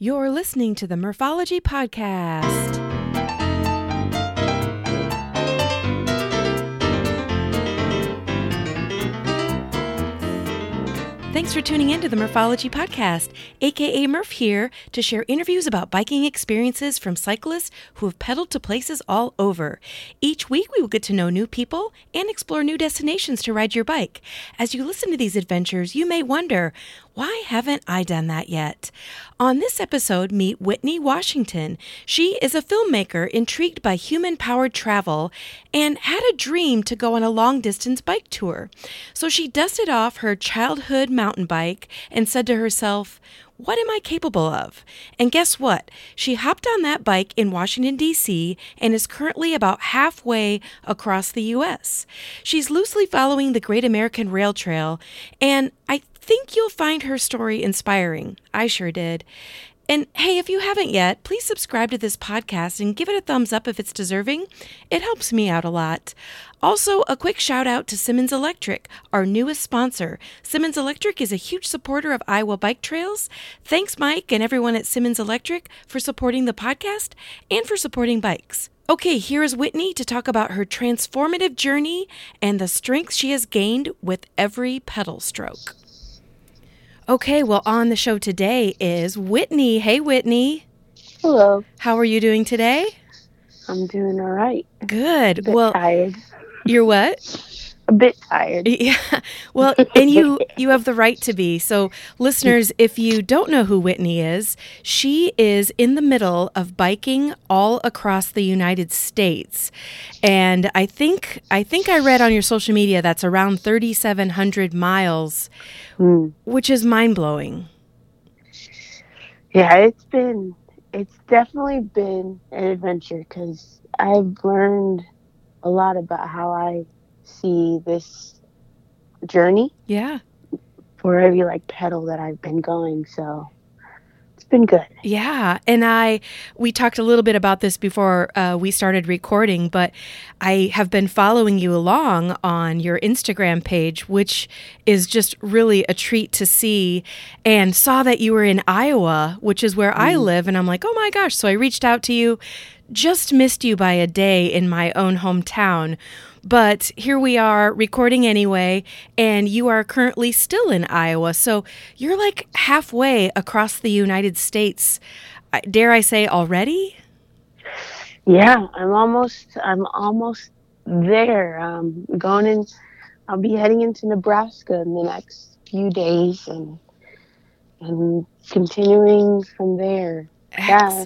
You're listening to the Morphology Podcast. Thanks for tuning in to the Morphology Podcast, aka Murph here to share interviews about biking experiences from cyclists who have pedaled to places all over. Each week, we will get to know new people and explore new destinations to ride your bike. As you listen to these adventures, you may wonder, why haven't I done that yet? On this episode, meet Whitney Washington. She is a filmmaker intrigued by human powered travel and had a dream to go on a long distance bike tour. So she dusted off her childhood mountain bike and said to herself, what am I capable of? And guess what? She hopped on that bike in Washington, D.C., and is currently about halfway across the U.S. She's loosely following the Great American Rail Trail, and I think you'll find her story inspiring. I sure did. And hey, if you haven't yet, please subscribe to this podcast and give it a thumbs up if it's deserving. It helps me out a lot. Also, a quick shout out to Simmons Electric, our newest sponsor. Simmons Electric is a huge supporter of Iowa bike trails. Thanks, Mike and everyone at Simmons Electric, for supporting the podcast and for supporting bikes. Okay, here is Whitney to talk about her transformative journey and the strength she has gained with every pedal stroke. Okay, well, on the show today is Whitney. Hey, Whitney. Hello. How are you doing today? I'm doing all right. Good. Well, tired. you're what? A bit tired. Yeah. Well, and you you have the right to be. So, listeners, if you don't know who Whitney is, she is in the middle of biking all across the United States. And I think I think I read on your social media that's around 3700 miles, Hmm. which is mind-blowing. Yeah, it's been, it's definitely been an adventure because I've learned a lot about how I see this journey Yeah. for every like pedal that I've been going. So it's been good. Yeah, and I we talked a little bit about this before uh, we started recording, but I have been following you along on your Instagram page, which is just really a treat to see. And saw that you were in Iowa, which is where I live, and I'm like, oh my gosh! So I reached out to you. Just missed you by a day in my own hometown. But here we are recording anyway, and you are currently still in Iowa. So you're like halfway across the United States. Dare I say already? Yeah, I'm almost, I'm almost there. Um, going in, I'll be heading into Nebraska in the next few days and, and continuing from there. Yeah.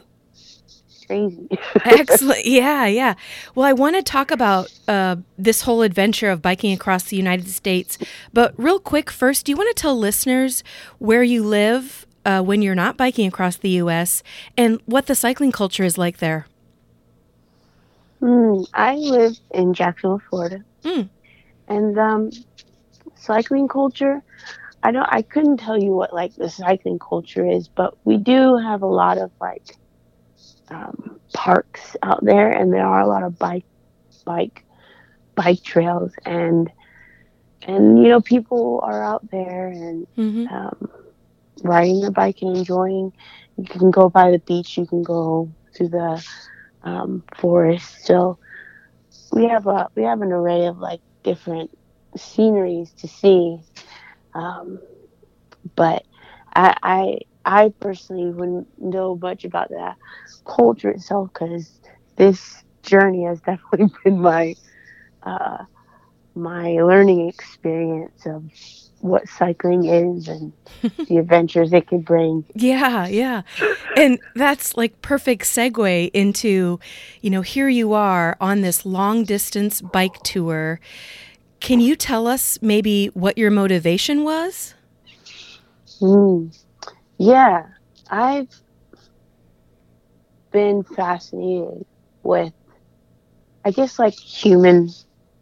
Crazy. Excellent. Yeah, yeah. Well, I want to talk about uh, this whole adventure of biking across the United States. But real quick, first, do you want to tell listeners where you live uh, when you're not biking across the U.S. and what the cycling culture is like there? Hmm, I live in Jacksonville, Florida, Mm. and um, cycling culture. I don't. I couldn't tell you what like the cycling culture is, but we do have a lot of like um, parks out there, and there are a lot of bike, bike, bike trails, and and you know people are out there and hmm um, riding their bike and enjoying. You can go by the beach. You can go through the um, forest. So we have a we have an array of like different sceneries to see. Um, but I, I personally wouldn't know much about the culture itself because this journey has definitely been my uh, my learning experience of what cycling is and the adventures it could bring. Yeah, yeah. And that's like perfect segue into, you know, here you are on this long distance bike tour. Can you tell us maybe what your motivation was? Mm. Yeah, I've been fascinated with, I guess, like human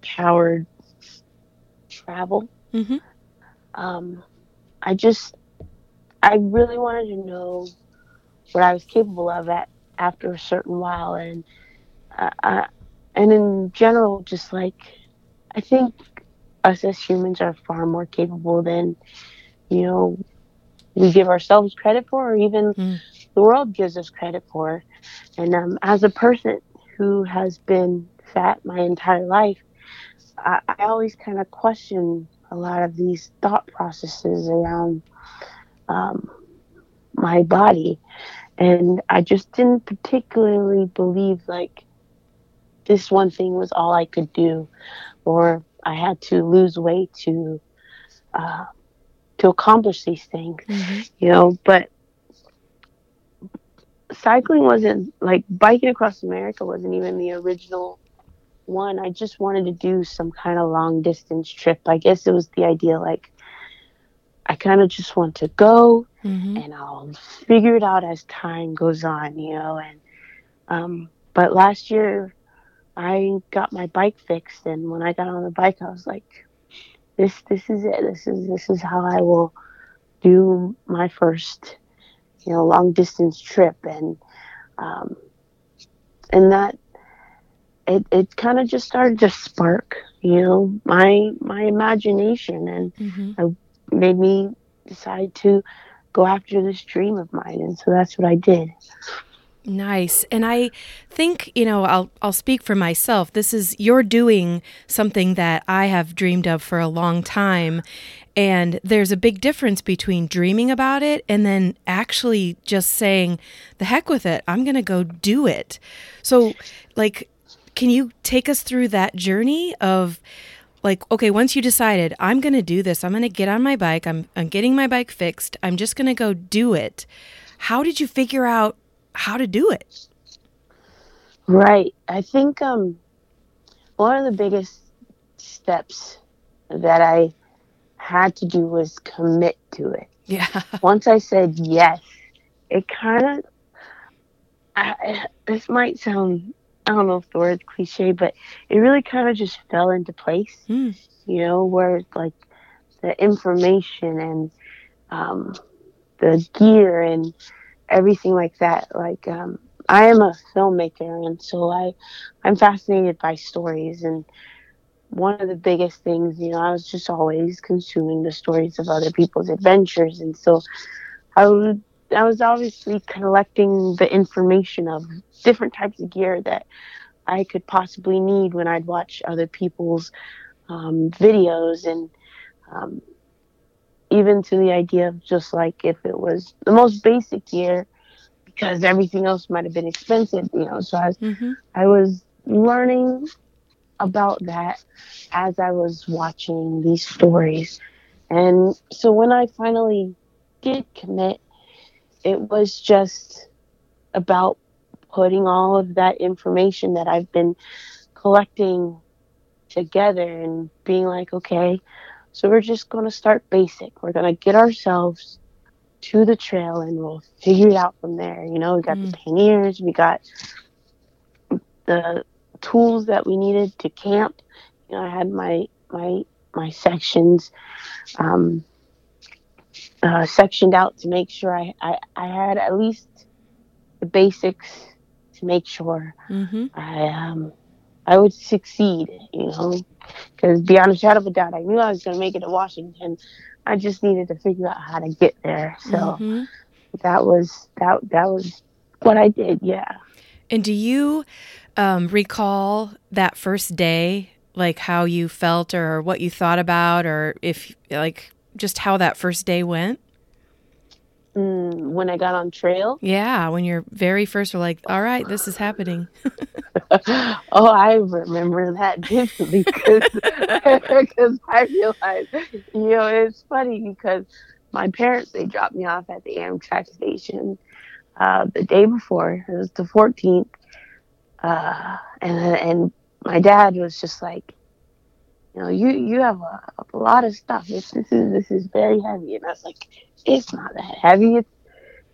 powered travel. hmm Um, I just, I really wanted to know what I was capable of at after a certain while, and uh, uh, and in general, just like I think us as humans are far more capable than you know we give ourselves credit for, or even Mm. the world gives us credit for. And um, as a person who has been fat my entire life, I, I always kind of question a lot of these thought processes around um, my body. And I just didn't particularly believe like this one thing was all I could do, or I had to lose weight to uh, to accomplish these things, mm-hmm. you know. But cycling wasn't like biking across America wasn't even the original one. I just wanted to do some kind of long distance trip. I guess it was the idea like I kind of just want to go mm-hmm. and I'll figure it out as time goes on, you know. And um, but last year I got my bike fixed, and when I got on the bike, I was like, "This, this is it. This is this is how I will do my first, you know, long distance trip." And um, and that it, it kind of just started to spark, you know, my my imagination, and mm-hmm. it made me decide to go after this dream of mine, and so that's what I did. Nice. And I think, you know, I'll I'll speak for myself. This is you're doing something that I have dreamed of for a long time. And there's a big difference between dreaming about it and then actually just saying, the heck with it. I'm going to go do it. So, like can you take us through that journey of like okay once you decided i'm going to do this i'm going to get on my bike I'm, I'm getting my bike fixed i'm just going to go do it how did you figure out how to do it. Right. I think um, one of the biggest steps that I had to do was commit to it. Yeah. Once I said yes, it kind of, this might sound, I don't know if the word's cliche, but it really kind of just fell into place, mm. you know, where like the information and um, the gear and everything like that. Like um, I am a filmmaker, and so I I'm fascinated by stories. And one of the biggest things, you know, I was just always consuming the stories of other people's adventures, and so I would. I was obviously collecting the information of different types of gear that I could possibly need when I'd watch other people's um, videos and um, even to the idea of just like if it was the most basic gear because everything else might have been expensive, you know. So I was, mm-hmm. I was learning about that as I was watching these stories. And so when I finally did commit, it was just about putting all of that information that I've been collecting together and being like, okay, so we're just going to start basic. We're going to get ourselves to the trail and we'll figure it out from there. You know, we got mm. the panniers, we got the tools that we needed to camp. You know, I had my my my sections um, uh, sectioned out to make sure I, I, I had at least the basics to make sure mm-hmm. I um I would succeed. You know, because beyond a shadow of a doubt, I knew I was going to make it to Washington. I just needed to figure out how to get there. So mm-hmm. that was that that was what I did. Yeah. And do you um, recall that first day, like how you felt or what you thought about, or if like just how that first day went? Mm, when I got on trail? Yeah, when you're very first were like, all right, this is happening. oh, I remember that vividly because I realized, you know, it's funny because my parents, they dropped me off at the Amtrak station uh, the day before. It was the 14th. Uh, and, and my dad was just like, you know, you, you have a, a lot of stuff. This, this is, this is very heavy. And I was like, it's not that heavy. It's,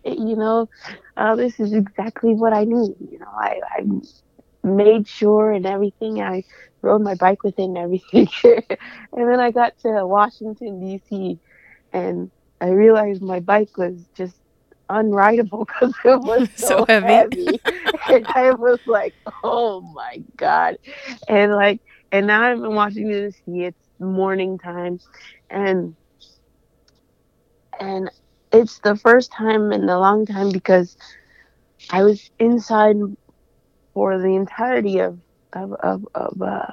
it, you know, uh, this is exactly what I need. You know, I, I made sure and everything. I rode my bike with it and everything. and then I got to Washington, D.C., and I realized my bike was just unrideable because it was so, so heavy. heavy. and I was like, oh my God. And like, and now I'm in Washington, D.C., it's morning time. And and it's the first time in a long time because I was inside for the entirety of of of, of uh,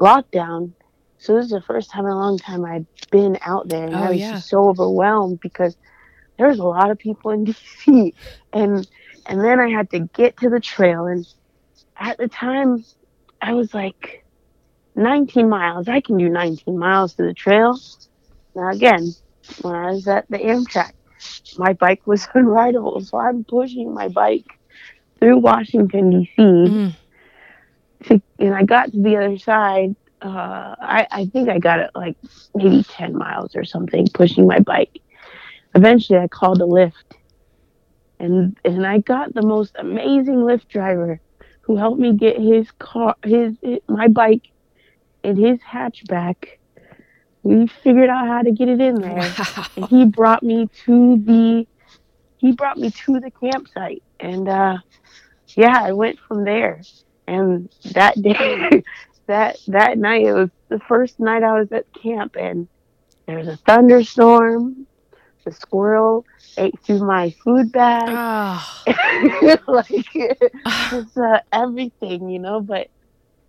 lockdown. So this is the first time in a long time I'd been out there, and Oh, I was yeah. just so overwhelmed because there was a lot of people in DC, and and then I had to get to the trail, and at the time I was like 19 miles. I can do 19 miles to the trail. Now again, when I was at the Amtrak, my bike was unrideable, so I'm pushing my bike through Washington D.C. Mm. and I got to the other side. Uh, I, I think I got it like maybe 10 miles or something, pushing my bike. Eventually, I called a Lyft, and and I got the most amazing Lyft driver who helped me get his car, his, his my bike, in his hatchback. We figured out how to get it in there and he brought me to the he brought me to the campsite and uh yeah i went from there and that day that that night it was the first night i was at camp and there was a thunderstorm the squirrel ate through my food bag Oh. like just uh, everything you know but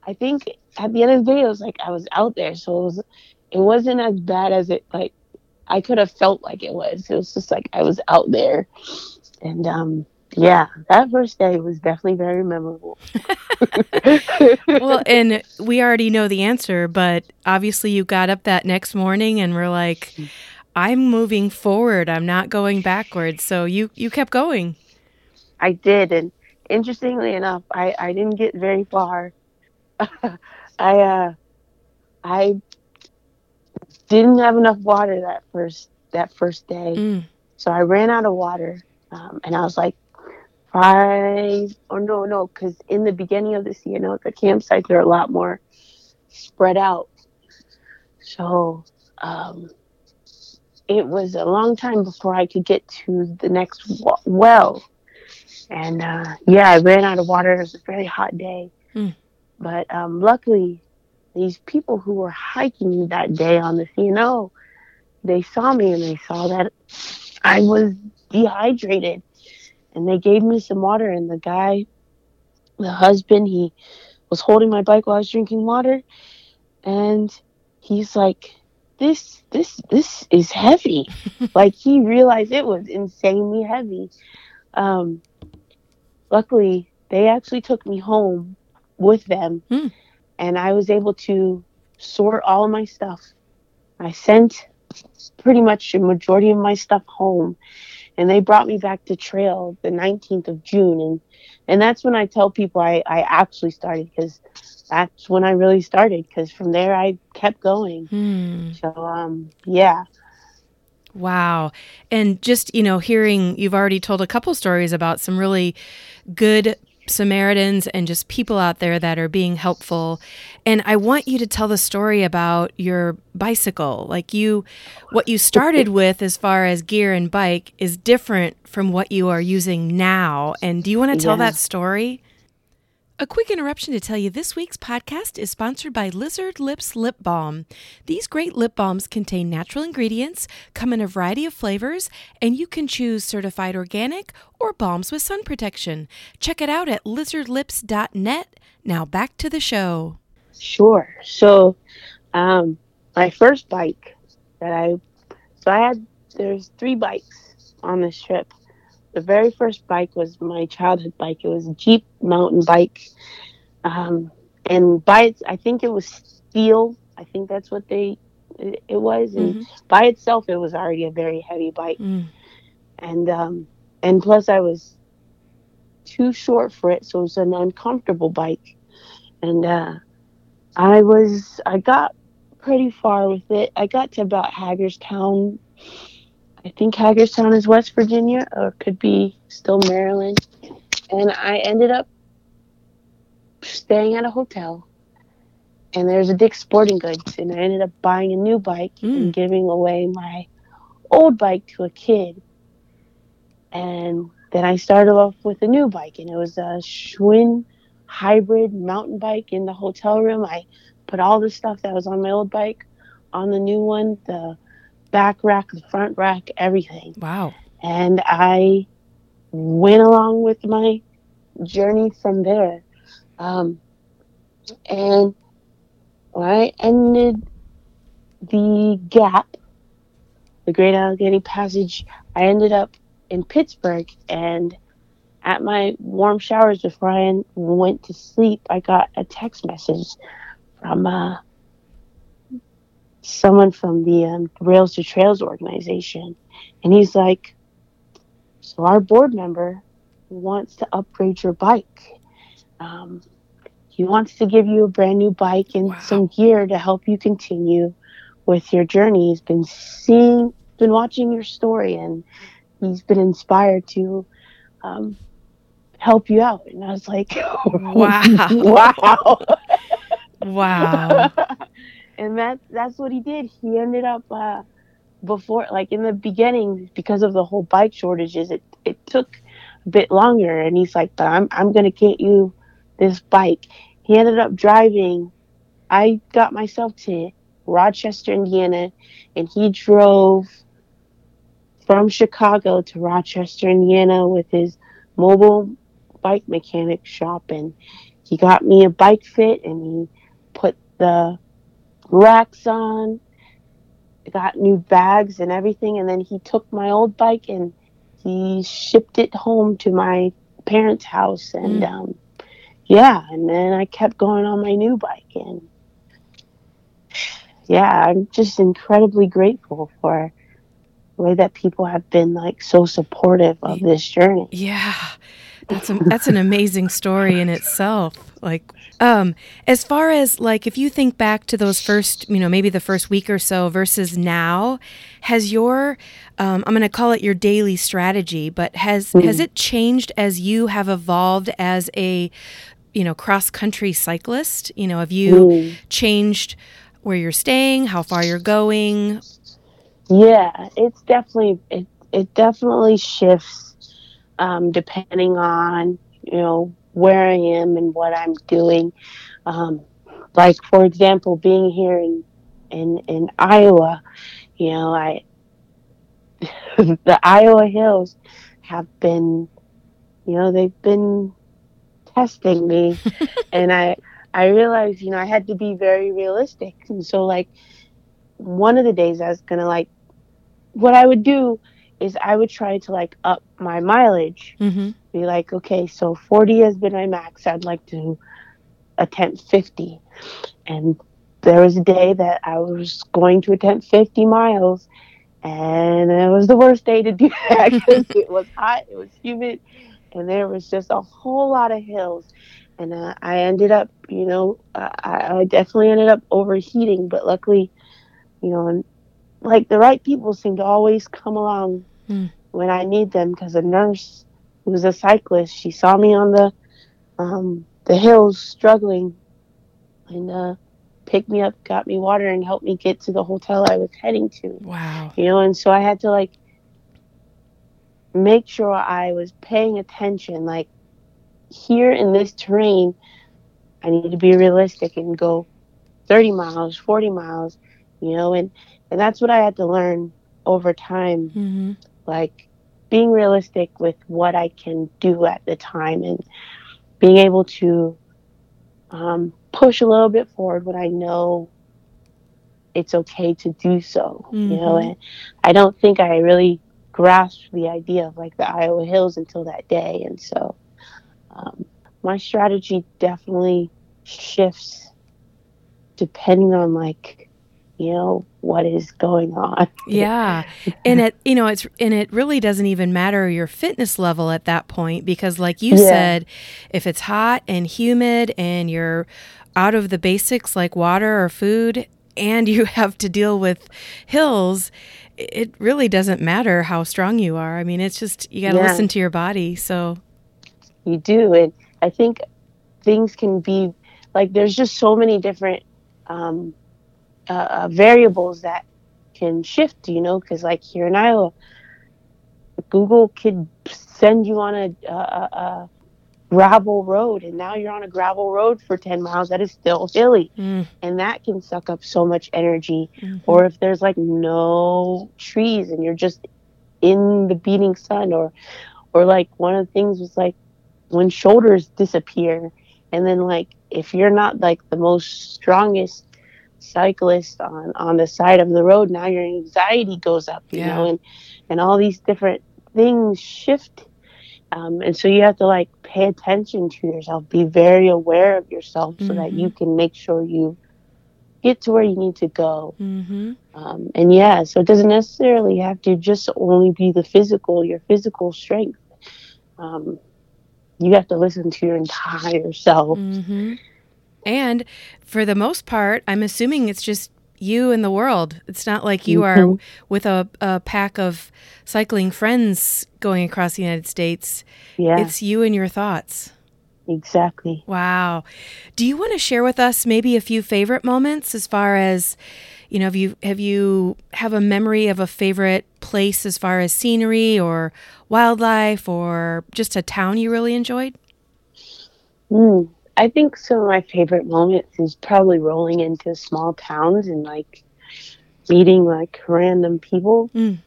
i think at the end of the day it was like i was out there so it was it wasn't as bad as it like I could have felt like it was. It was just like I was out there. And um yeah, that first day was definitely very memorable. well, and we already know the answer, but obviously you got up that next morning and were like, I'm moving forward. I'm not going backwards. So you you kept going. I did and interestingly enough, I, I didn't get very far. I uh I didn't have enough water that first that first day. Mm. So I ran out of water, um, and I was like, five. Oh no, no, because in the beginning of this, you know, the campsites are a lot more spread out. So um, it was a long time before I could get to the next wa- well. And uh, yeah, I ran out of water. It was a very hot day, Mm. But um, luckily, these people who were hiking that day on the C&O, they saw me and they saw that I was dehydrated. And they gave me some water and the guy the husband he was holding my bike while I was drinking water. And he's like this this this is heavy. Like he realized it was insanely heavy. Um luckily they actually took me home with them Hmm. and I was able to sort all my stuff I sent pretty much a majority of my stuff home and they brought me back to trail the 19th of June and and that's when I tell people I, I actually started because that's when I really started because from there I kept going Hmm. so um yeah Wow. And just, you know, hearing you've already told a couple stories about some really good Samaritans and just people out there that are being helpful. And I want you to tell the story about your bicycle. Like you, what you started with as far as gear and bike is different from what you are using now. And do you want to tell Yeah. that story? A quick interruption to tell you this week's podcast is sponsored by Lizard Lips Lip Balm. These great lip balms contain natural ingredients, come in a variety of flavors, and you can choose certified organic or balms with sun protection. Check it out at lizardlips.net. Now back to the show. Sure. So, um, my first bike that I, so I had, there's three bikes on this trip. The very first bike was my childhood bike. It was a Jeep mountain bike. Um, and by its, I think it was steel. I think that's what they, it, it was. And Mhm. by itself, it was already a very heavy bike. Mm. And, um, and plus I was too short for it. So it was an uncomfortable bike. And, uh, I was I got pretty far with it. I got to about Hagerstown. I think Hagerstown is West Virginia or could be still Maryland. And I ended up staying at a hotel. And there's a Dick's Sporting Goods and I ended up buying a new bike Mm. and giving away my old bike to a kid. And then I started off with a new bike and it was a Schwinn hybrid mountain bike in the hotel room. I put all the stuff that was on my old bike on the new one. The back rack, the front rack, everything. Wow. And I went along with my journey from there. Um, and when I ended the gap, the Great Allegheny Passage, I ended up in Pittsburgh. And at my Warmshowers before I went to sleep, I got a text message from uh, someone from the um, Rails to Trails organization. And he's like, So our board member wants to upgrade your bike. Um, he wants to give you a brand new bike and wow. some gear to help you continue with your journey. He's been seeing, been watching your story, and he's been inspired to um, help you out. And I was like, wow, wow, wow. and that that's what he did. He ended up uh, before, like in the beginning, because of the whole bike shortages, it it took a bit longer. And he's like, but I'm I'm gonna get you this bike. He ended up driving. I got myself to Rochester, Indiana, and he drove from Chicago to Rochester, Indiana with his mobile bike mechanic shop. And he got me a bike fit and he put the racks on, got new bags and everything. And then he took my old bike and he shipped it home to my parents' house. And mm. um, yeah, and then I kept going on my new bike, and yeah, I'm just incredibly grateful for the way that people have been like so supportive of this journey. Yeah, that's a, that's an amazing story in itself. Like, um, as far as like if you think back to those first, you know, maybe the first week or so versus now, has your um, I'm going to call it your daily strategy, but has mm. has it changed as you have evolved as a you know, cross country cyclist? You know, have you mm. changed where you're staying, how far you're going? Yeah, it's definitely it it definitely shifts um, depending on you know where I am and what I'm doing. Um, like for example, being here in in in Iowa, you know, I the Iowa hills have been, you know, they've been testing me and i i realized you know i had to be very realistic and so like one of the days i was gonna like what i would do is i would try to like up my mileage mm-hmm. Be like okay so 40 has been my max. I'd like to attempt 50 and there was a day that i was going to attempt 50 miles and it was the worst day to do that because it was hot it was humid and there was just a whole lot of hills. And uh, i ended up you know I, I, definitely ended up overheating but luckily you know and like the right people seem to always come along mm. when i need them because a nurse who's a cyclist she saw me on the um, the hills struggling and uh, picked me up got me water and helped me get to the hotel i was heading to wow you know and so i had to like make sure I was paying attention. Like here in this terrain, I need to be realistic and go 30 miles, 40 miles, you know, and, and that's what I had to learn over time. Mm-hmm. Like being realistic with what I can do at the time and being able to um, push a little bit forward when I know it's okay to do so, mm-hmm. you know, mm-hmm. and I don't think I really grasped the idea of like the Iowa Hills until that day. And so um, my strategy definitely shifts depending on like you know what is going on yeah and it you know it's and it really doesn't even matter your fitness level at that point because like you yeah. said if it's hot and humid and you're out of the basics like water or food and you have to deal with hills it really doesn't matter how strong you are. I mean, it's just you got to yeah. listen to your body. So you do, and I think things can be like there's just so many different um, uh, uh, variables that can shift. You know, because like here in Iowa, Google could send you on a, a, a gravel road and now you're on a gravel road for 10 miles that is still hilly Mm. and that can suck up so much energy Mhm. or if there's like no trees and you're just in the beating sun or or like one of the things was like when shoulders disappear and then like if you're not like the most strongest cyclist on on the side of the road now your anxiety goes up you Yeah. know and and all these different things shift um, and so you have to like pay attention to yourself be very aware of yourself so that you can make sure you get to where you need to go Mhm. um, and yeah, so it doesn't necessarily have to just only be the physical, your physical strength. Um, you have to listen to your entire self. Mhm. And for the most part, I'm assuming it's just you and the world. It's not like you are Mhm. with a, a pack of cycling friends going across the United States. Yeah, It's you and your thoughts. exactly. Wow. Do you want to share with us maybe a few favorite moments as far as you know, have you have you have a memory of a favorite place as far as scenery or wildlife or just a town you really enjoyed? Mm. I think some of my favorite moments is probably rolling into small towns and like meeting like random people. Mm.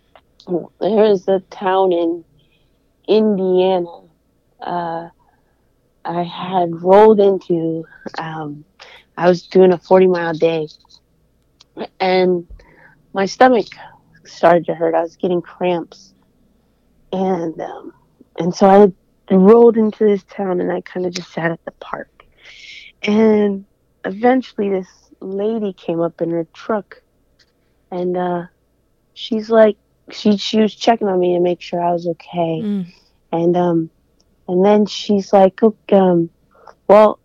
There is a town in Indiana. Uh, I had rolled into. Um, I was doing a forty mile day, and my stomach started to hurt. I was getting cramps, and um, and so I rolled into this town, and I kind of just sat at the park, and eventually this lady came up in her truck, and uh, she's like, she she was checking on me to make sure I was okay. Mm. and um and then she's like "Okay, um well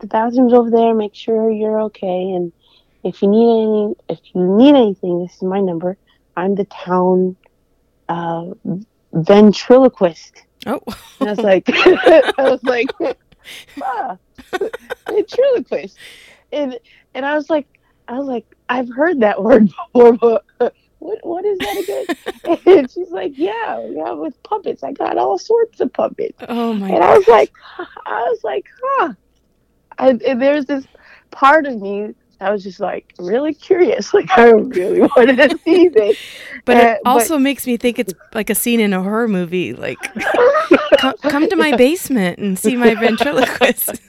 the bathroom's over there. Make sure you're okay. And if you need any if you need anything this is my number. I'm the town uh ventriloquist. Oh. and i was like i was like ah, ventriloquist and and i was like i was like i've heard that word before but what what is that again? And she's like yeah yeah with puppets. I got all sorts of puppets. Oh my and I was like, I was like, huh. And there's this part of me that was just like really curious. Like I really wanted to see this. But Uh, it but- also makes me think it's like a scene in a horror movie. Like, come, come to my basement and see my ventriloquist.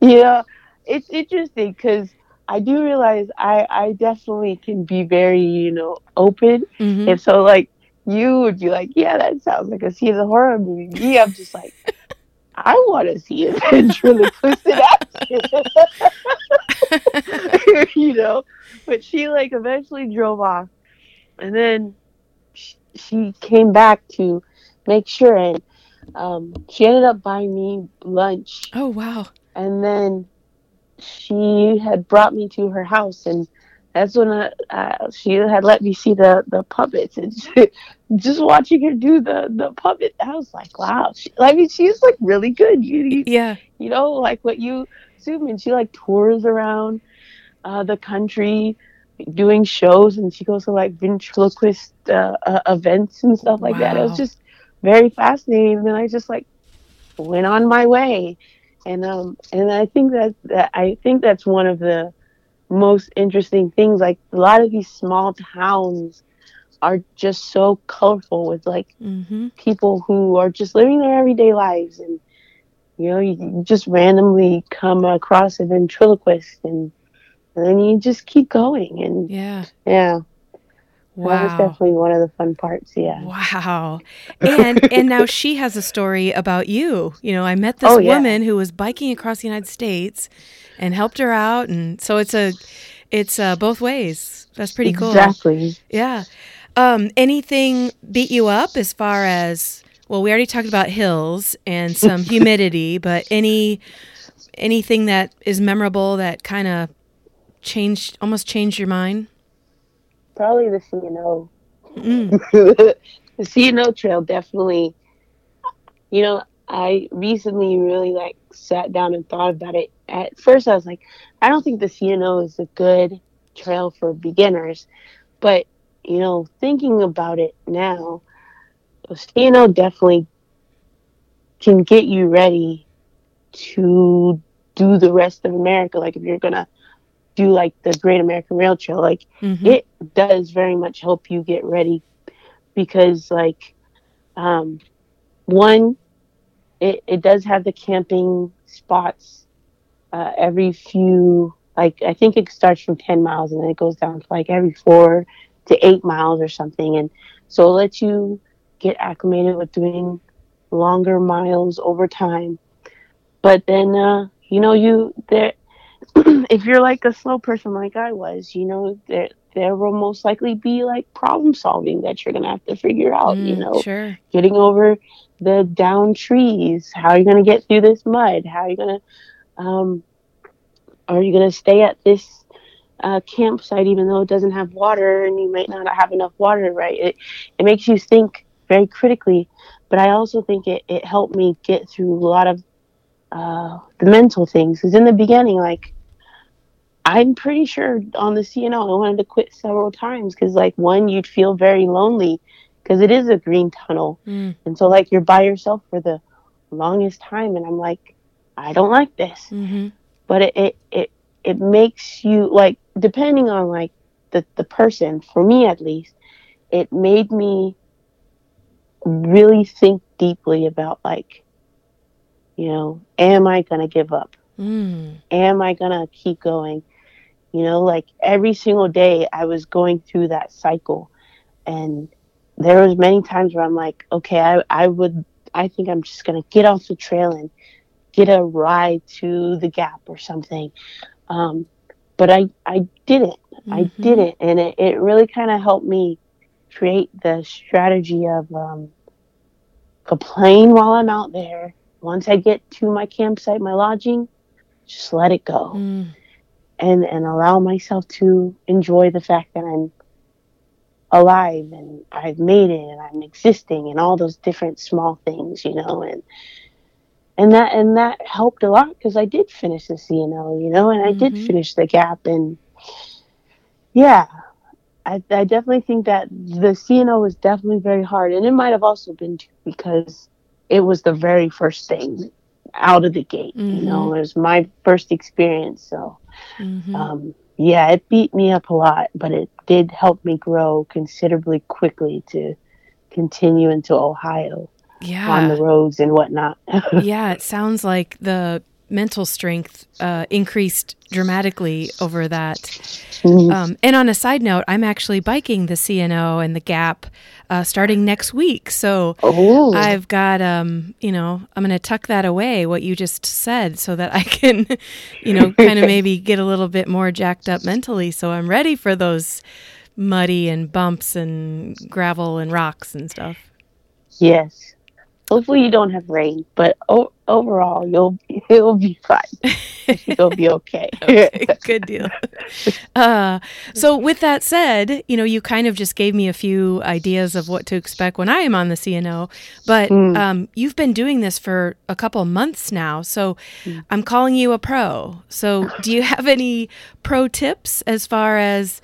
yeah, it's interesting because I do realize I I definitely can be very you know open, Mhm. and so like you would be like, yeah, that sounds like a scene in a horror movie. Me, I'm just like. I want to see a ventriloquist in action. you know, but she like eventually drove off, and then she, she came back to make sure, and um, she ended up buying me lunch, Oh wow. and then she had brought me to her house, and that's when I, uh, she had let me see the the puppets, and she, just watching her do the the puppet, I was like, wow. She, I mean, she's like really good. You, you Yeah. you know, like what you assume. And she like tours around uh, the country doing shows, and she goes to like ventriloquist uh, uh, events and stuff like that. It was just very fascinating. And I just like went on my way, and um, and I think that, that I think that's one of the most interesting things. Like a lot of these small towns are just so colorful with like Mm-hmm. people who are just living their everyday lives and you know you just randomly come across a ventriloquist and, and then you just keep going and Yeah. yeah that was definitely one of the fun parts yeah Wow. And and now she has a story about you. You know, I met this Oh, yeah. woman who was biking across the United States and helped her out and so it's a it's uh, both ways. That's pretty cool. exactly Yeah. Um anything beat you up as far as well, we already talked about hills and some humidity, but any anything that is memorable that kind of changed almost changed your mind? Probably the C&O Mm. the C&O trail definitely you know i recently really like sat down and thought about it at first i was like i don't think the C&O is a good trail for beginners but you know thinking about it now the C&O definitely can get you ready to do the rest of America. Like if you're gonna do like the Great American Rail Trail, like mm-hmm. it does very much help you get ready because like um, one, it, it does have the camping spots uh, every few like I think it starts from ten miles and then it goes down to like every four to eight miles or something, and so it lets you get acclimated with doing longer miles over time. But then, uh, you know, you there, if you're like a slow person like I was, you know, there there will most likely be like problem solving that you're gonna have to figure out. Mm, you know, sure. getting over the down trees. How are you gonna get through this mud? How are you gonna um, are you gonna stay at this uh, campsite even though it doesn't have water and you might not have enough water? Right? It it makes you think very critically, but I also think it it helped me get through a lot of uh, the mental things. Because in the beginning, like I'm pretty sure on the C&O, I wanted to quit several times because, like, one, you'd feel very lonely because it is a green tunnel. Mm. And so, like, you're by yourself for the longest time. And I'm like, I don't like this. Mm-hmm. But it, it, it, it makes you, like, depending on, like, the, the person, for me at least, it made me really think deeply about, like, you know, am I going to give up? Mm. Am I going to keep going? You know, like every single day I was going through that cycle. And there was many times where I'm like, okay, I, I would, I think I'm just going to get off the trail and get a ride to the gap or something. Um, but I, I didn't. Mm-hmm. I didn't. And it, it really kind of helped me create the strategy of um, complain while I'm out there. Once I get to my campsite, my lodging, just let it go. Mm and and allow myself to enjoy the fact that I'm alive and I've made it and I'm existing and all those different small things, you know, and and that and that helped a lot because I did finish the C&O, you know, and I mm-hmm. did finish the gap and yeah, I, I definitely think that the C&O was definitely very hard and it might have also been too because it was the very first thing out of the gate, mm-hmm. you know, it was my first experience, so Mm-hmm. Um, yeah, it beat me up a lot, but it did help me grow considerably quickly to continue into Ohio yeah. on the roads and whatnot. yeah, it sounds like the mental strength uh, increased dramatically over that. Mm-hmm. Um, and on a side note, I'm actually biking the C&O and the Gap uh, starting next week. So oh. I've got, um, you know, I'm going to tuck that away, what you just said, so that I can, you know, kind of maybe get a little bit more jacked up mentally. So I'm ready for those muddy and bumps and gravel and rocks and stuff. Yes. Hopefully you don't have rain, but o- overall you'll you'll be fine. you'll be okay. okay. Good deal. Uh, so with that said, you know, you kind of just gave me a few ideas of what to expect when I am on the C&O, but mm. um, you've been doing this for a couple months now, so mm. I'm calling you a pro. So do you have any pro tips as far as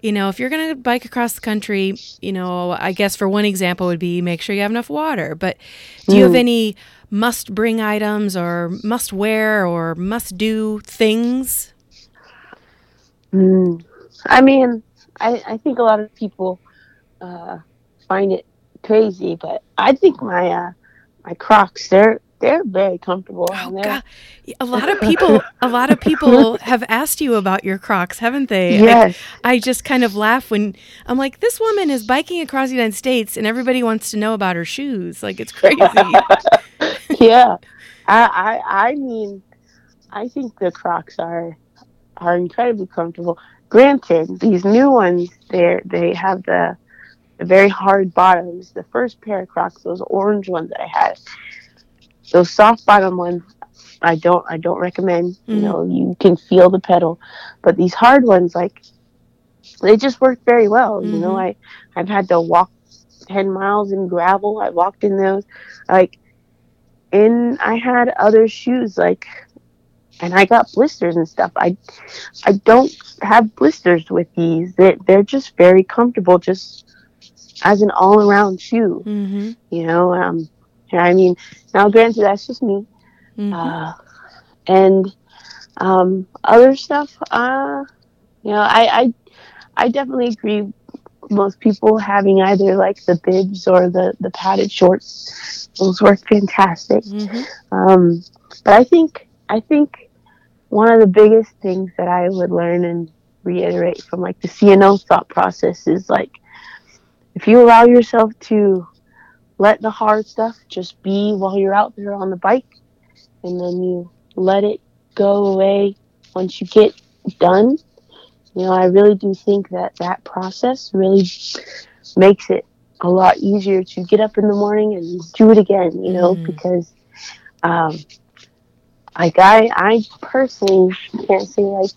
you know, if you're going to bike across the country, you know, I guess for one example would be make sure you have enough water. But do you have mm. any must bring items or must wear or must do things? Mm. I mean, I, I think a lot of people uh, find it crazy, but I think my uh, my Crocs they're they're very comfortable. Oh God, a lot of people, a lot of people have asked you about your Crocs, haven't they? Yes. I, I, just kind of laugh when I'm like, this woman is biking across the United States, and everybody wants to know about her shoes. Like it's crazy. yeah, I, I, I mean, I think the Crocs are are incredibly comfortable. Granted, these new ones, they they have the, the very hard bottoms. The first pair of Crocs, those orange ones that I had those soft bottom ones I don't I don't recommend. Mm-hmm. You know, you can feel the pedal, but these hard ones like they just work very well. Mm-hmm. You know, mm-hmm. I I've had to walk ten miles in gravel. I walked in those, like, and I had other shoes like, and I got blisters and stuff. I I don't have blisters with these. They they're just very comfortable, just as an all around shoe. Mm-hmm. You know, um, I mean, now granted, that's just me. Mm-hmm. Uh, and um, other stuff, uh, you know, I, I, I definitely agree. Most people having either like the bibs or the the padded shorts, those work fantastic. Mm-hmm. Um, but I think I think one of the biggest things that I would learn and reiterate from like the C&O thought process is like if you allow yourself to let the hard stuff just be while you're out there on the bike and then you let it go away once you get done you know i really do think that that process really makes it a lot easier to get up in the morning and do it again you know mm. because um like i i personally can't say like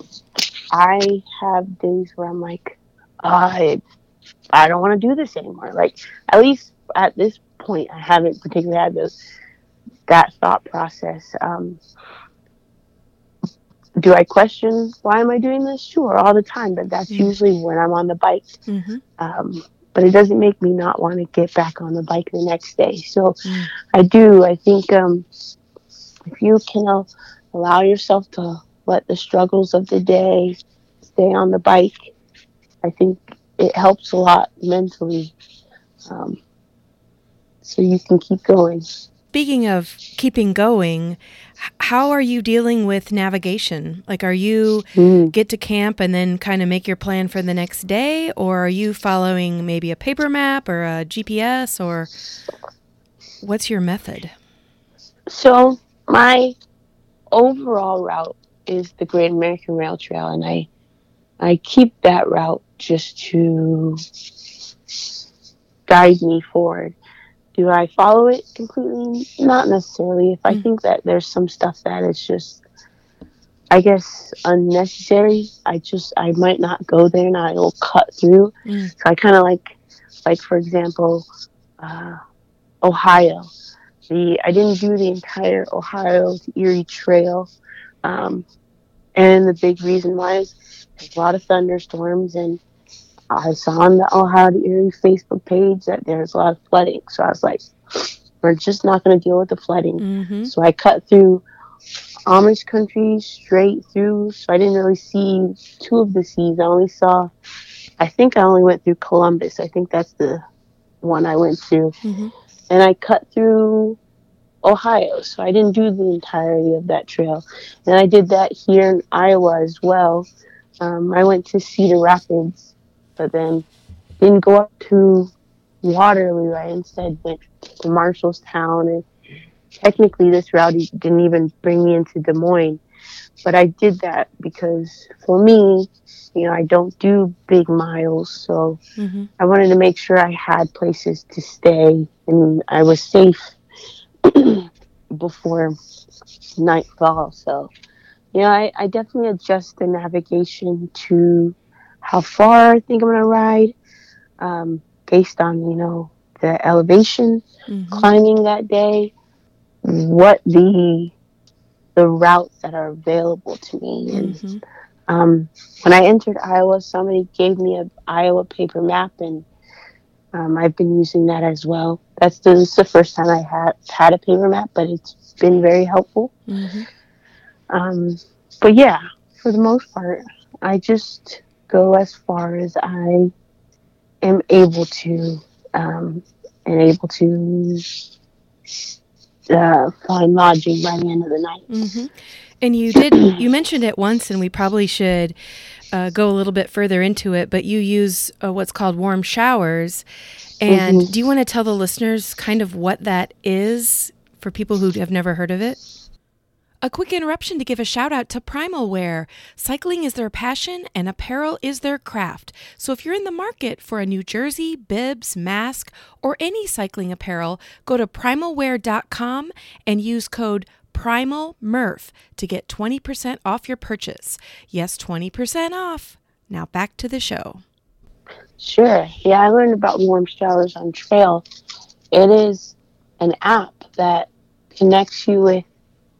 i have days where i'm like i i don't want to do this anymore like at least at this point, I haven't particularly had those that thought process. Um, do I question why am I doing this? Sure, all the time, but that's mm-hmm. usually when I'm on the bike. Mm-hmm. Um, but it doesn't make me not want to get back on the bike the next day. So mm. I do. I think um, if you can uh, allow yourself to let the struggles of the day stay on the bike, I think it helps a lot mentally. Um, so you can keep going. Speaking of keeping going, how are you dealing with navigation? Like, are you mm. get to camp and then kind of make your plan for the next day, or are you following maybe a paper map or a GPS, or what's your method? So, my overall route is the Great American Rail Trail, and I I keep that route just to guide me forward do I follow it completely? Not necessarily. If I mm. think that there's some stuff that is just, I guess, unnecessary, I just I might not go there and I will cut through. Mm. So I kind of like, like for example, uh, Ohio. The I didn't do the entire Ohio to Erie Trail, um, and the big reason why is a lot of thunderstorms and I saw on the Ohio to Erie Facebook page that there's a lot of flooding. So I was like, we're just not going to deal with the flooding. Mm-hmm. So I cut through Amish country straight through. So I didn't really see two of the seas. I only saw, I think I only went through Columbus. I think that's the one I went through. Mm-hmm. And I cut through Ohio. So I didn't do the entirety of that trail. And I did that here in Iowa as well. Um, I went to Cedar Rapids but then didn't go up to Waterloo. I instead went to Marshalltown, and technically this route didn't even bring me into Des Moines. But I did that because for me, you know, I don't do big miles, so mm-hmm. I wanted to make sure I had places to stay and I was safe before nightfall. So, you know, I, I definitely adjust the navigation to how far I think I'm gonna ride, um, based on you know the elevation, mm-hmm. climbing that day, what the the routes that are available to me. Mm-hmm. And um, when I entered Iowa, somebody gave me a Iowa paper map, and um, I've been using that as well. That's the, this is the first time I had had a paper map, but it's been very helpful. Mm-hmm. Um, but yeah, for the most part, I just go as far as I am able to, um, and able to uh, find lodging by the end of the night. Mm-hmm. And you did, you mentioned it once, and we probably should uh, go a little bit further into it, but you use uh, what's called Warmshowers. And mm-hmm. do you want to tell the listeners kind of what that is for people who have never heard of it? A quick interruption to give a shout out to Primal Wear. Cycling is their passion and apparel is their craft. So if you're in the market for a new jersey, bibs, mask, or any cycling apparel, go to primalwear.com and use code PRIMALMURPH to get 20% off your purchase. Yes, 20% off. Now back to the show. Sure. Yeah, I learned about Warmshowers on trail. It is an app that connects you with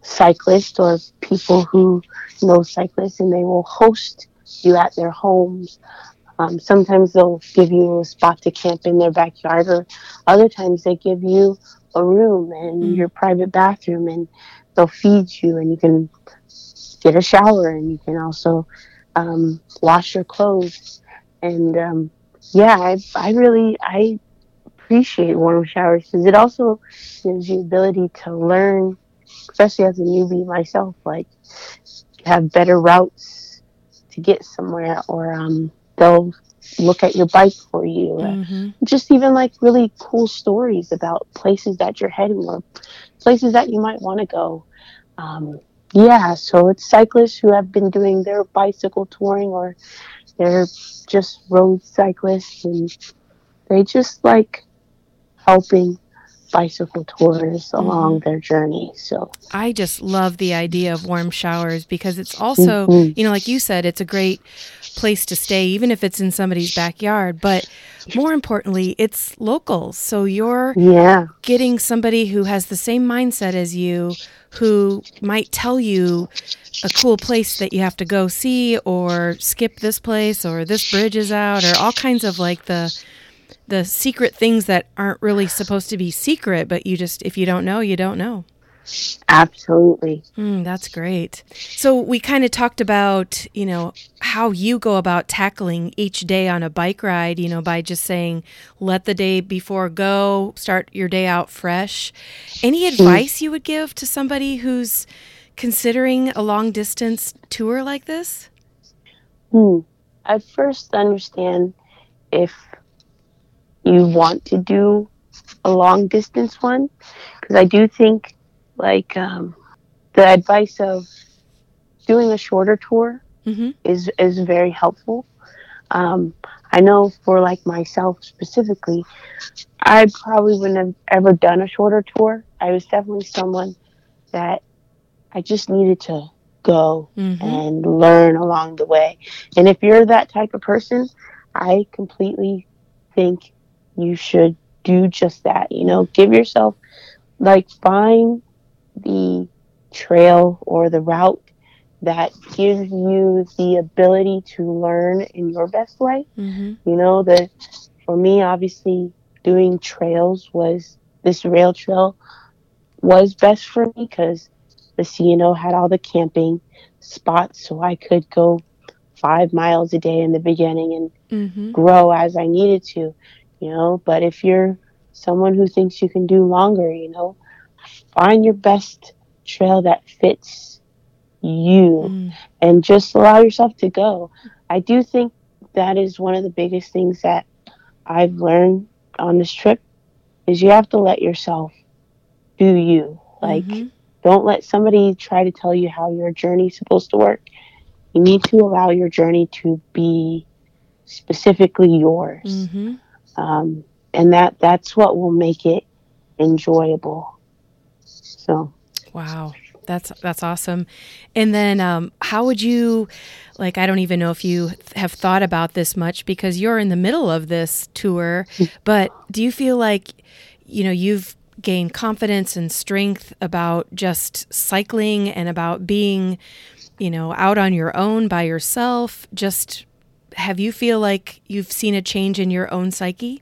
cyclists or people who know cyclists and they will host you at their homes. Um, sometimes they'll give you a spot to camp in their backyard, or other times they give you a room and mm. your private bathroom, and they'll feed you, and you can get a shower, and you can also um, wash your clothes. And um, yeah, I, I really I appreciate Warmshowers because it also gives you ability to learn, especially as a newbie myself, like have better routes to get somewhere, or um, they'll look at your bike for you. Mm-hmm. Just even like really cool stories about places that you're heading or places that you might want to go. Um, yeah, so it's cyclists who have been doing their bicycle touring or they're just road cyclists and they just like helping bicycle tours mm-hmm. along their journey. So I just love the idea of Warmshowers because it's also, mm-hmm. you know, like you said, it's a great place to stay, even if it's in somebody's backyard. But more importantly, it's locals. So you're yeah. getting somebody who has the same mindset as you, who might tell you a cool place that you have to go see, or skip this place, or this bridge is out, or all kinds of like the the secret things that aren't really supposed to be secret, but you just if you don't know, you don't know. Absolutely. Mm, that's great. So we kind of talked about, you know, how you go about tackling each day on a bike ride, you know, by just saying, let the day before go, start your day out fresh. Any mm. advice you would give to somebody who's considering a long distance tour like this? Hmm. I first understand if you want to do a long distance one, because I do think like um, the advice of doing a shorter tour mm-hmm. is is very helpful. Um, I know for like myself specifically, I probably wouldn't have ever done a shorter tour. I was definitely someone that I just needed to go mm-hmm. and learn along the way. And if you're that type of person, I completely think you should do just that. You know, give yourself like find the trail or the route that gives you the ability to learn in your best way. Mm-hmm. You know, the for me, obviously, doing trails was this rail trail was best for me because the C&O had all the camping spots, so I could go five miles a day in the beginning and mm-hmm. grow as I needed to. You know, but if you're someone who thinks you can do longer, you know, find your best trail that fits you mm. and just allow yourself to go. I do think that is one of the biggest things that I've learned on this trip is you have to let yourself do you. Like mm-hmm. don't let somebody try to tell you how your journey is supposed to work. You need to allow your journey to be specifically yours. Mm-hmm. Um, and that that's what will make it enjoyable. So, wow. That's that's awesome. And then um, how would you like I don't even know if you have thought about this much because you're in the middle of this tour, but do you feel like you know you've gained confidence and strength about just cycling and about being you know out on your own by yourself just have you feel like you've seen a change in your own psyche?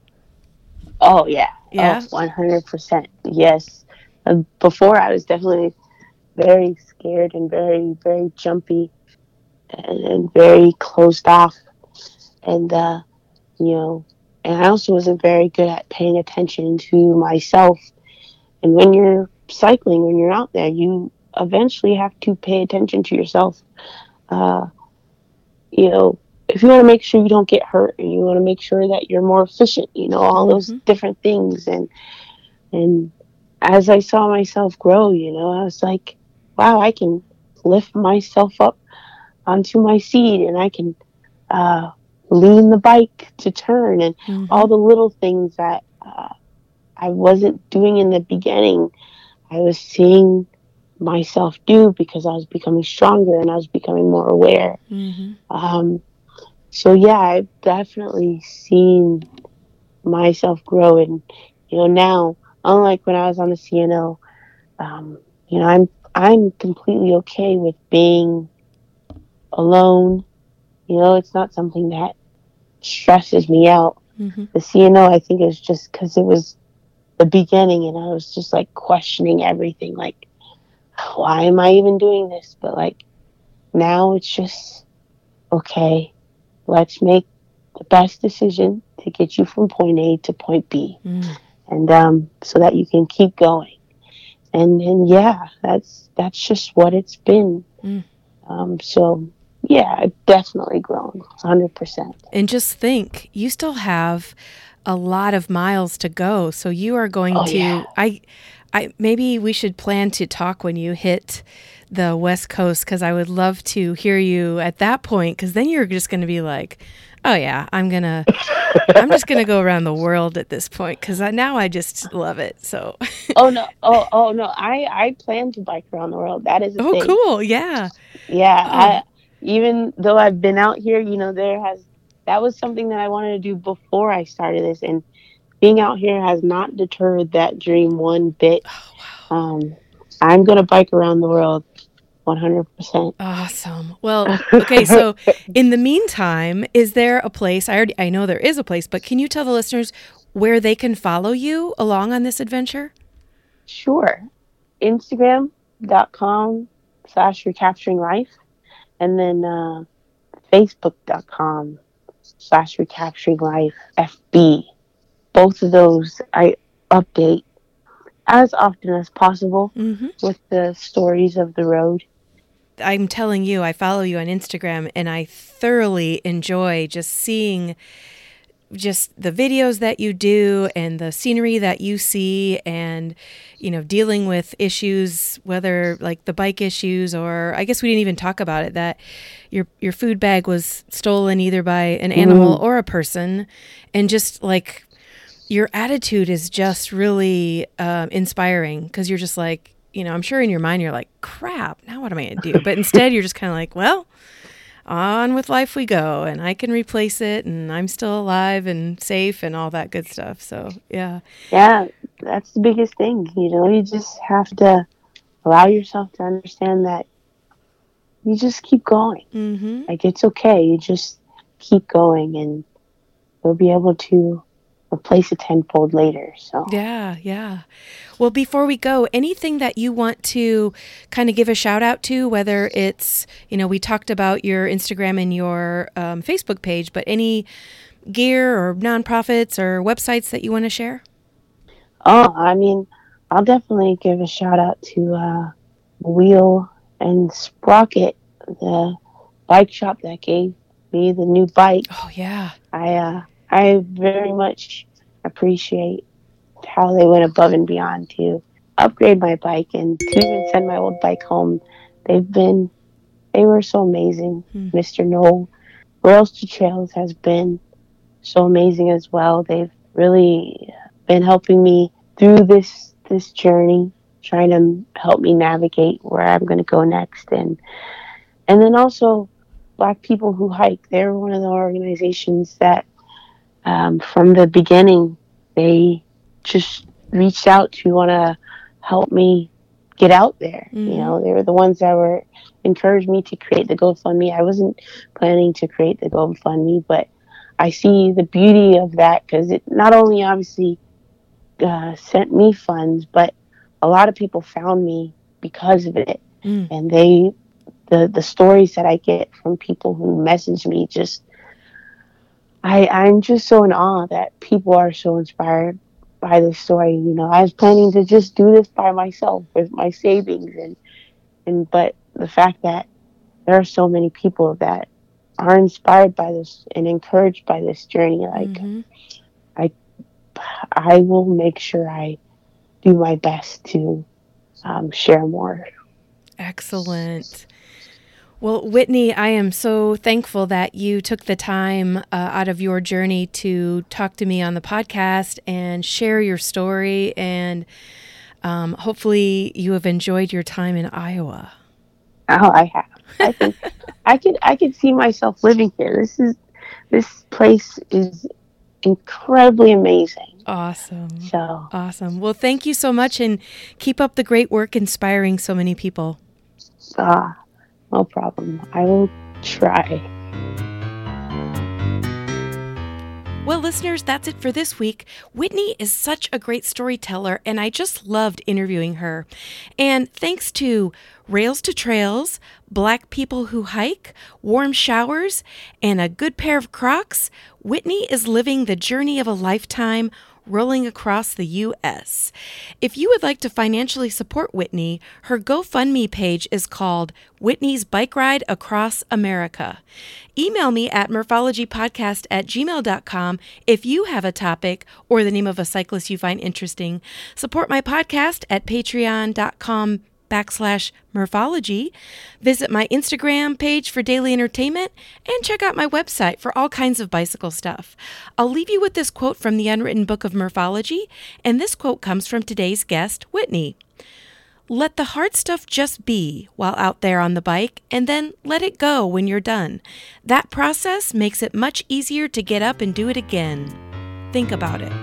Oh yeah. Yeah. Oh, 100%. Yes. Uh, before I was definitely very scared and very very jumpy and, and very closed off and uh, you know and I also wasn't very good at paying attention to myself and when you're cycling when you're out there you eventually have to pay attention to yourself uh, you know if you want to make sure you don't get hurt and you want to make sure that you're more efficient you know all those mm-hmm. different things and and as I saw myself grow, you know, I was like, wow, I can lift myself up onto my seat and I can uh, lean the bike to turn and mm-hmm. all the little things that uh, I wasn't doing in the beginning. I was seeing myself do because I was becoming stronger and I was becoming more aware. Mm-hmm. Um, so yeah, I've definitely seen myself grow, and you know now unlike when I was on the C&O, um, you know, I'm I'm completely okay with being alone. You know, it's not something that stresses me out. Mm-hmm. The C&O, I think, is just because it was the beginning and I was just like questioning everything like why am I even doing this? But like now it's just okay, let's make the best decision to get you from point A to point B. Mm. And um so that you can keep going. And and yeah, that's that's just what it's been. Mm. Um so yeah, I've definitely grown 100%. And just think, you still have a lot of miles to go. So you are going oh, to yeah. I I maybe we should plan to talk when you hit the West Coast cuz I would love to hear you at that point cuz then you're just going to be like, "Oh yeah, I'm going to I'm just going to go around the world at this point cuz now I just love it." So Oh no. Oh oh no. I I plan to bike around the world. That is Oh thing. cool. Yeah. Yeah, oh. I even though I've been out here, you know, there has that was something that I wanted to do before I started this, and being out here has not deterred that dream one bit. Oh, wow. um, I'm gonna bike around the world 100%. Awesome. Well, okay, so in the meantime, is there a place? I already I know there is a place, but can you tell the listeners where they can follow you along on this adventure? Sure. Instagram.com slash recapturing life and then uh, facebook.com slash recapturing life FB. Both of those I update as often as possible mm-hmm. with the stories of the road. I'm telling you, I follow you on Instagram and I thoroughly enjoy just seeing just the videos that you do and the scenery that you see and you know dealing with issues whether like the bike issues or I guess we didn't even talk about it that your your food bag was stolen either by an animal mm. or a person and just like your attitude is just really um, inspiring because you're just like you know I'm sure in your mind you're like crap now what am I gonna do but instead you're just kind of like well on with life we go and I can replace it and I'm still alive and safe and all that good stuff. So, yeah. Yeah, that's the biggest thing. You know, you just have to allow yourself to understand that you just keep going. Mm-hmm. Like, it's okay. You just keep going and you'll be able to replace it tenfold later. So yeah, yeah. Well, before we go, anything that you want to kind of give a shout out to, whether it's you know we talked about your Instagram and your um, Facebook page, but any gear or nonprofits or websites that you want to share? Oh, I mean, I'll definitely give a shout out to uh, Wheel and Sprocket, the bike shop that gave me the new bike. Oh yeah. I uh I very much appreciate how they went above and beyond to upgrade my bike and to even send my old bike home. They've been, they were so amazing. Hmm. Mr. Noel, Rails to Trails has been so amazing as well. They've really been helping me through this this journey, trying to help me navigate where I'm going to go next, and and then also Black People Who Hike. They're one of the organizations that um, from the beginning, they just reached out to want to help me get out there. Mm-hmm. You know, they were the ones that were encouraged me to create the GoFundMe. I wasn't planning to create the GoFundMe, but I see the beauty of that because it not only obviously uh, sent me funds, but a lot of people found me because of it, mm. and they the the stories that I get from people who message me just I I'm just so in awe that people are so inspired by this story. You know, I was planning to just do this by myself with my savings and and but the fact that there are so many people that are inspired by this and encouraged by this journey, like mm-hmm. I I will make sure I do my best to um, share more. Excellent. Well, Whitney, I am so thankful that you took the time uh, out of your journey to talk to me on the podcast and share your story. And um, hopefully, you have enjoyed your time in Iowa. Oh, I have. I think I could I could see myself living here. This is this place is incredibly amazing. Awesome. So awesome. Well, thank you so much, and keep up the great work, inspiring so many people. Ah, no problem. I will try. Well, listeners, that's it for this week. Whitney is such a great storyteller, and I just loved interviewing her. And thanks to Rails to Trails, Black People Who Hike, Warmshowers, and a good pair of Crocs, Whitney is living the journey of a lifetime rolling across the U.S. If you would like to financially support Whitney, her GoFundMe page is called Whitney's Bike Ride Across America. Email me at murphologypodcast at gmail.com if you have a topic or the name of a cyclist you find interesting. Support my podcast at patreon.com backslash murphology. Visit my Instagram page for daily entertainment and check out my website for all kinds of bicycle stuff. I'll leave you with this quote from the Unwritten Book of Murphology, and this quote comes from today's guest, Whitney. Let the hard stuff just be while out there on the bike, and then let it go when you're done. That process makes it much easier to get up and do it again. Think about it.